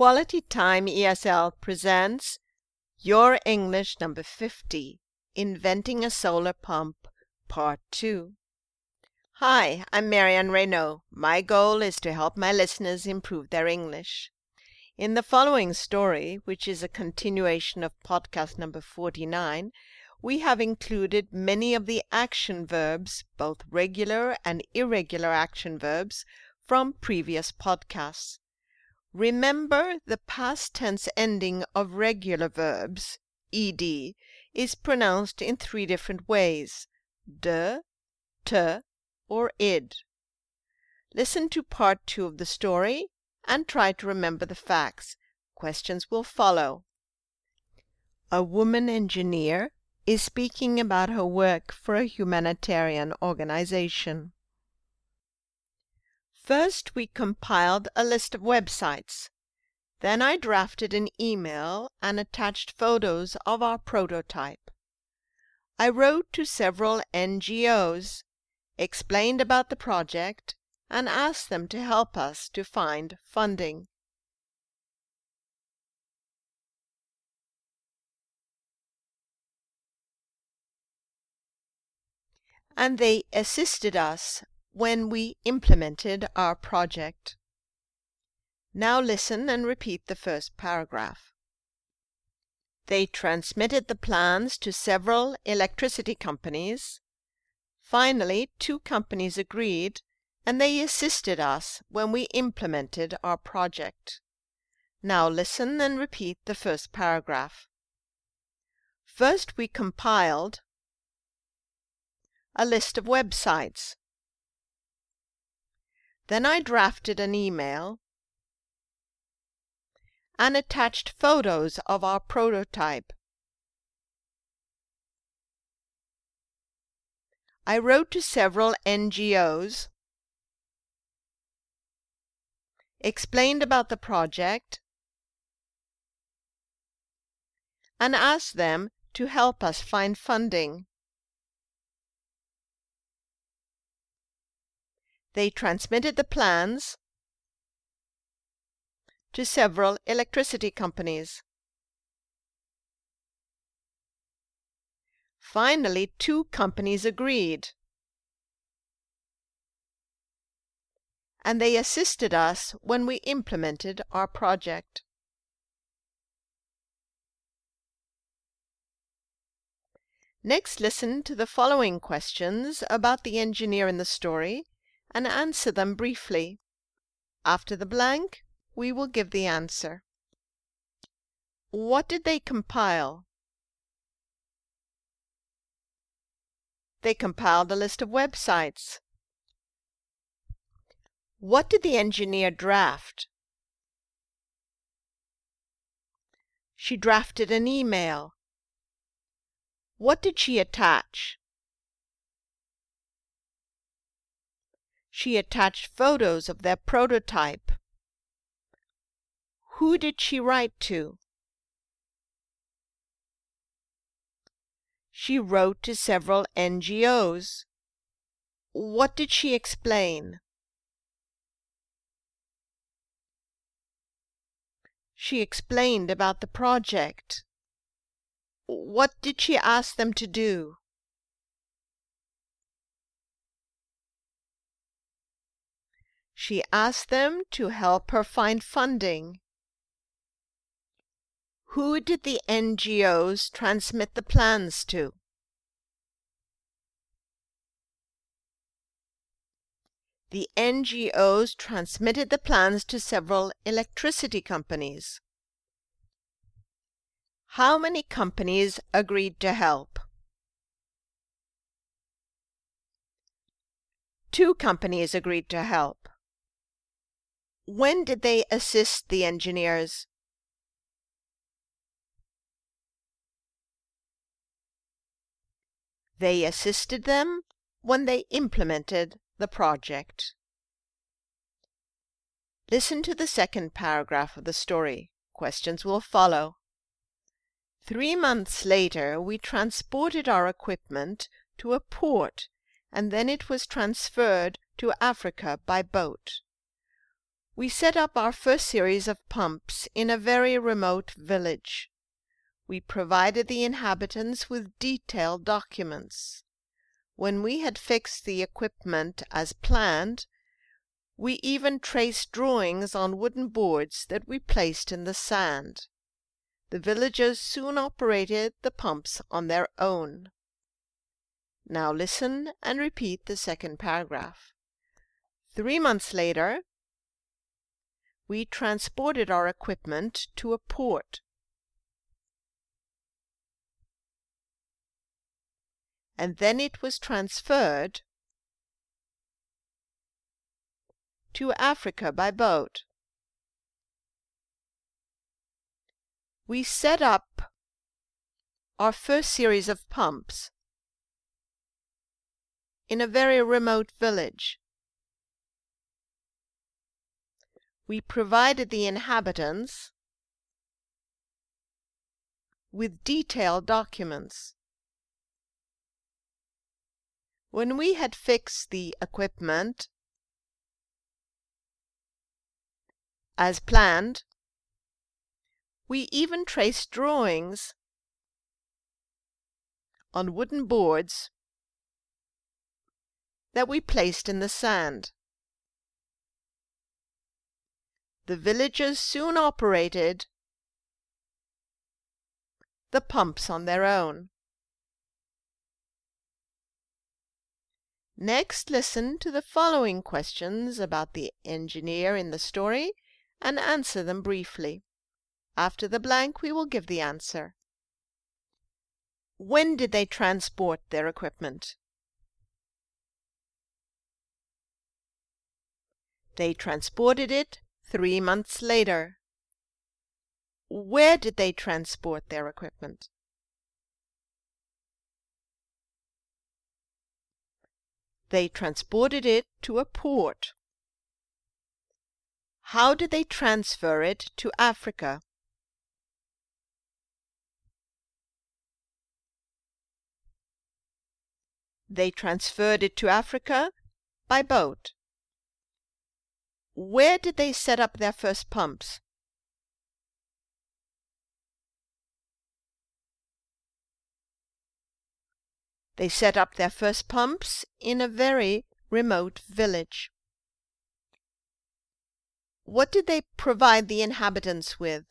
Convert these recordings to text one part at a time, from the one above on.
Quality Time ESL presents Your English number 50 Inventing a Solar Pump, Part 2. Hi, I'm Marianne Reynaud. My goal is to help my listeners improve their English. In the following story, which is a continuation of podcast number 49, we have included many of the action verbs, both regular and irregular action verbs, from previous podcasts. Remember the past tense ending of regular verbs, ed, is pronounced in three different ways de, te, or id. Listen to part two of the story and try to remember the facts. Questions will follow. A woman engineer is speaking about her work for a humanitarian organization. First, we compiled a list of websites. Then I drafted an email and attached photos of our prototype. I wrote to several NGOs, explained about the project, and asked them to help us to find funding. And they assisted us when we implemented our project. Now listen and repeat the first paragraph. They transmitted the plans to several electricity companies. Finally, two companies agreed and they assisted us when we implemented our project. Now listen and repeat the first paragraph. First, we compiled a list of websites then I drafted an email and attached photos of our prototype. I wrote to several NGOs, explained about the project, and asked them to help us find funding. They transmitted the plans to several electricity companies. Finally, two companies agreed. And they assisted us when we implemented our project. Next, listen to the following questions about the engineer in the story and answer them briefly. After the blank, we will give the answer. What did they compile? They compiled a list of websites. What did the engineer draft? She drafted an email. What did she attach? She attached photos of their prototype. Who did she write to? She wrote to several NGOs. What did she explain? She explained about the project. What did she ask them to do? She asked them to help her find funding. Who did the NGOs transmit the plans to? The NGOs transmitted the plans to several electricity companies. How many companies agreed to help? Two companies agreed to help. When did they assist the engineers? They assisted them when they implemented the project. Listen to the second paragraph of the story. Questions will follow. Three months later, we transported our equipment to a port and then it was transferred to Africa by boat. We set up our first series of pumps in a very remote village. We provided the inhabitants with detailed documents. When we had fixed the equipment as planned, we even traced drawings on wooden boards that we placed in the sand. The villagers soon operated the pumps on their own. Now listen and repeat the second paragraph. Three months later, we transported our equipment to a port. And then it was transferred to Africa by boat. We set up our first series of pumps in a very remote village. We provided the inhabitants with detailed documents. When we had fixed the equipment as planned, we even traced drawings on wooden boards that we placed in the sand. The villagers soon operated the pumps on their own. Next, listen to the following questions about the engineer in the story and answer them briefly. After the blank, we will give the answer. When did they transport their equipment? They transported it three months later. Where did they transport their equipment? They transported it to a port. How did they transfer it to Africa? They transferred it to Africa by boat. Where did they set up their first pumps? They set up their first pumps in a very remote village. What did they provide the inhabitants with?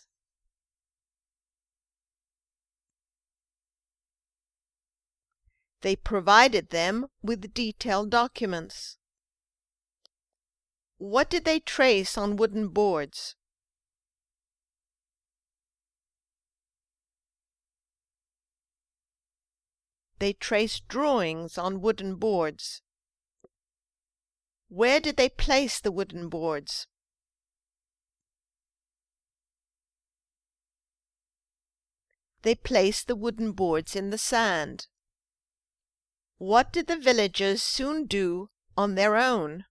They provided them with detailed documents. What did they trace on wooden boards? They traced drawings on wooden boards. Where did they place the wooden boards? They placed the wooden boards in the sand. What did the villagers soon do on their own?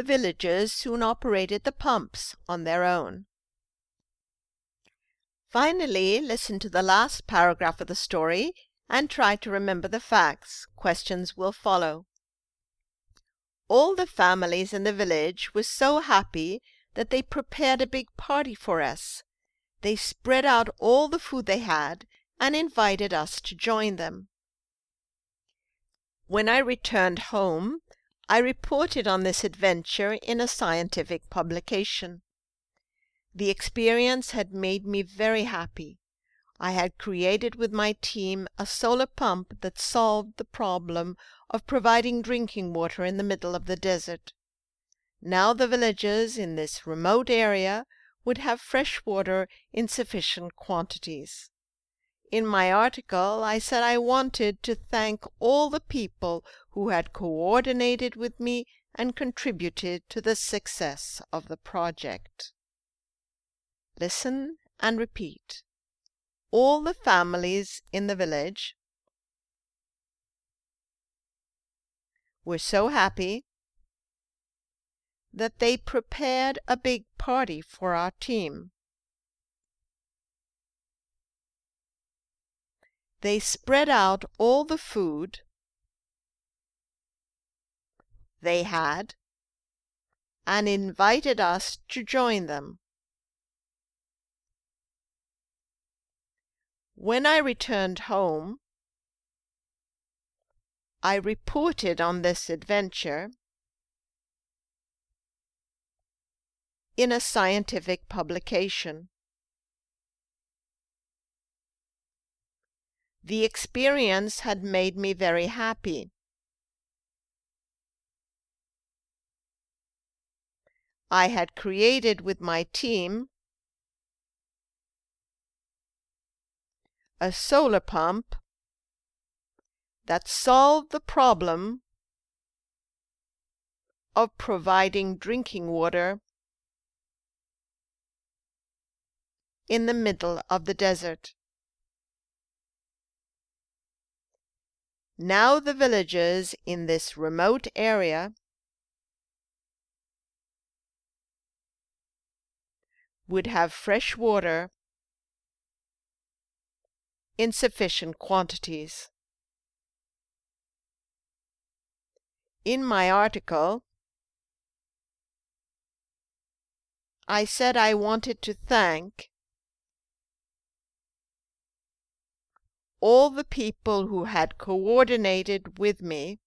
The villagers soon operated the pumps on their own. Finally, listen to the last paragraph of the story and try to remember the facts. Questions will follow. All the families in the village were so happy that they prepared a big party for us. They spread out all the food they had and invited us to join them. When I returned home, I reported on this adventure in a scientific publication. The experience had made me very happy. I had created with my team a solar pump that solved the problem of providing drinking water in the middle of the desert. Now the villagers in this remote area would have fresh water in sufficient quantities. In my article, I said I wanted to thank all the people who had coordinated with me and contributed to the success of the project. Listen and repeat. All the families in the village were so happy that they prepared a big party for our team. They spread out all the food they had and invited us to join them. When I returned home, I reported on this adventure in a scientific publication. The experience had made me very happy. I had created with my team a solar pump that solved the problem of providing drinking water in the middle of the desert. Now the villagers in this remote area would have fresh water in sufficient quantities. In my article, I said I wanted to thank all the people who had coordinated with me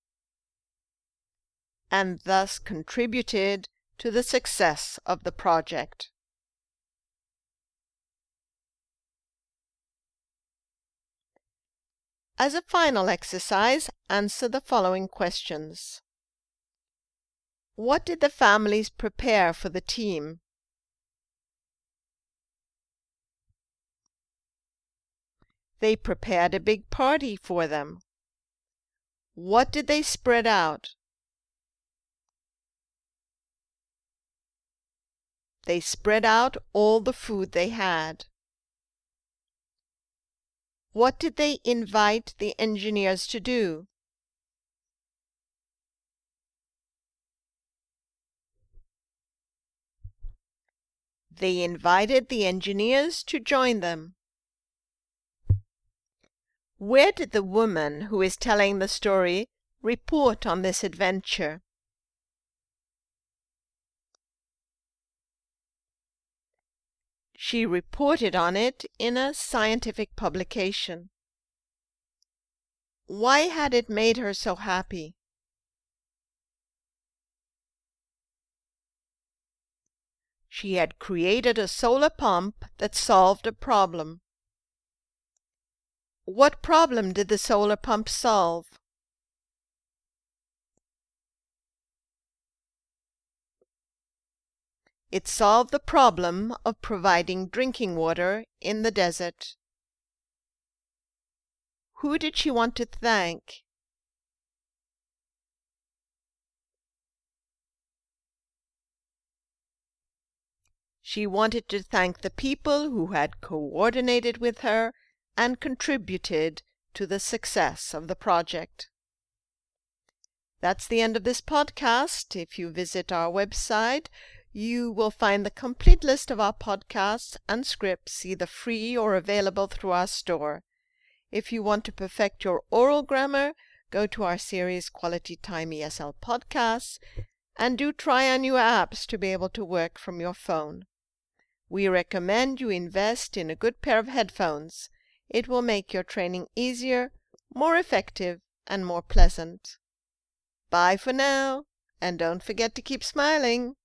and thus contributed to the success of the project. As a final exercise, answer the following questions. What did the families prepare for the team? They prepared a big party for them. What did they spread out? They spread out all the food they had. What did they invite the engineers to do? They invited the engineers to join them. Where did the woman who is telling the story report on this adventure? She reported on it in a scientific publication. Why had it made her so happy? She had created a solar pump that solved a problem. What problem did the solar pump solve? It solved the problem of providing drinking water in the desert. Who did she want to thank? She wanted to thank the people who had coordinated with her and contributed to the success of the project. That's the end of this podcast. If you visit our website, you will find the complete list of our podcasts and scripts either free or available through our store. If you want to perfect your oral grammar, go to our series Quality Time ESL podcasts and do try our new apps to be able to work from your phone. We recommend you invest in a good pair of headphones. It will make your training easier, more effective, and more pleasant. Bye for now, and don't forget to keep smiling.